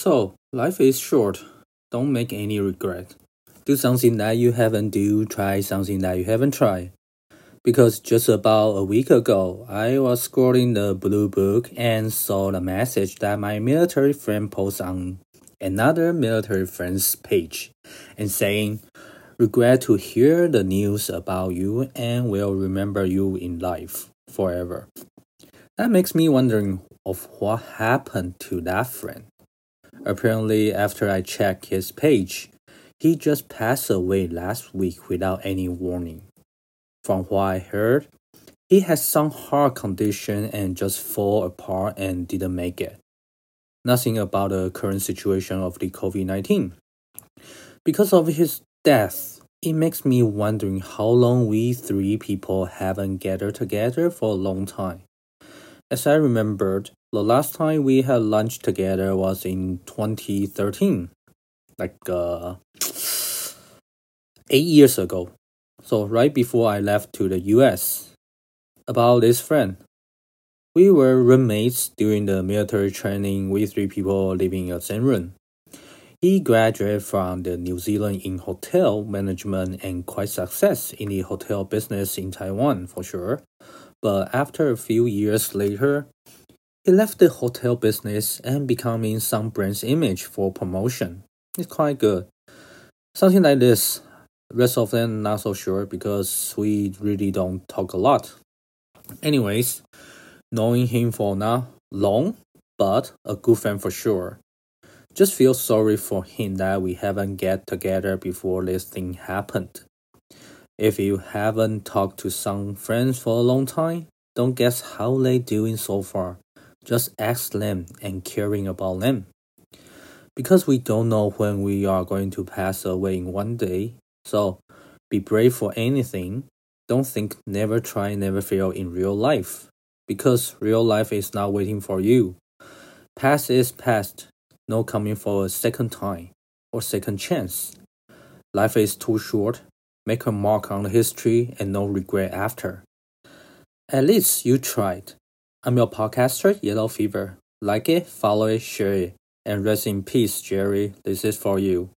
So, life is short. Don't make any regret. Do something that you haven't do, try something that you haven't tried. Because just about a week ago, I was scrolling the blue book and saw the message that my military friend posted on another military friend's page and saying, Regret to hear the news about you and will remember you in life forever. That makes me wondering of what happened to that friend. Apparently, after I checked his page, he just passed away last week without any warning. From what I heard, he had some heart condition and just fall apart and didn't make it. Nothing about the current situation of the COVID-19. Because of his death, it makes me wondering how long we three people haven't gathered together for a long time. As I remembered, the last time we had lunch together was in 2013, like uh, eight years ago. So, right before I left to the US. About this friend. We were roommates during the military training we three people living in the same room. He graduated from the New Zealand in hotel management and quite success in the hotel business in Taiwan for sure. But after a few years later, he left the hotel business and becoming some brand's image for promotion. It's quite good. Something like this. Rest of them not so sure because we really don't talk a lot. Anyways, knowing him for not long, but a good friend for sure. Just feel sorry for him that we haven't get together before this thing happened. If you haven't talked to some friends for a long time, don't guess how they doing so far. Just ask them and caring about them. Because we don't know when we are going to pass away in one day, so be brave for anything. Don't think never try, never fail in real life. Because real life is not waiting for you. Past is past, no coming for a second time or second chance. Life is too short make a mark on the history and no regret after. At least you tried. I'm your podcaster, Yellow Fever. Like it, follow it, share it, and rest in peace, Jerry. This is for you.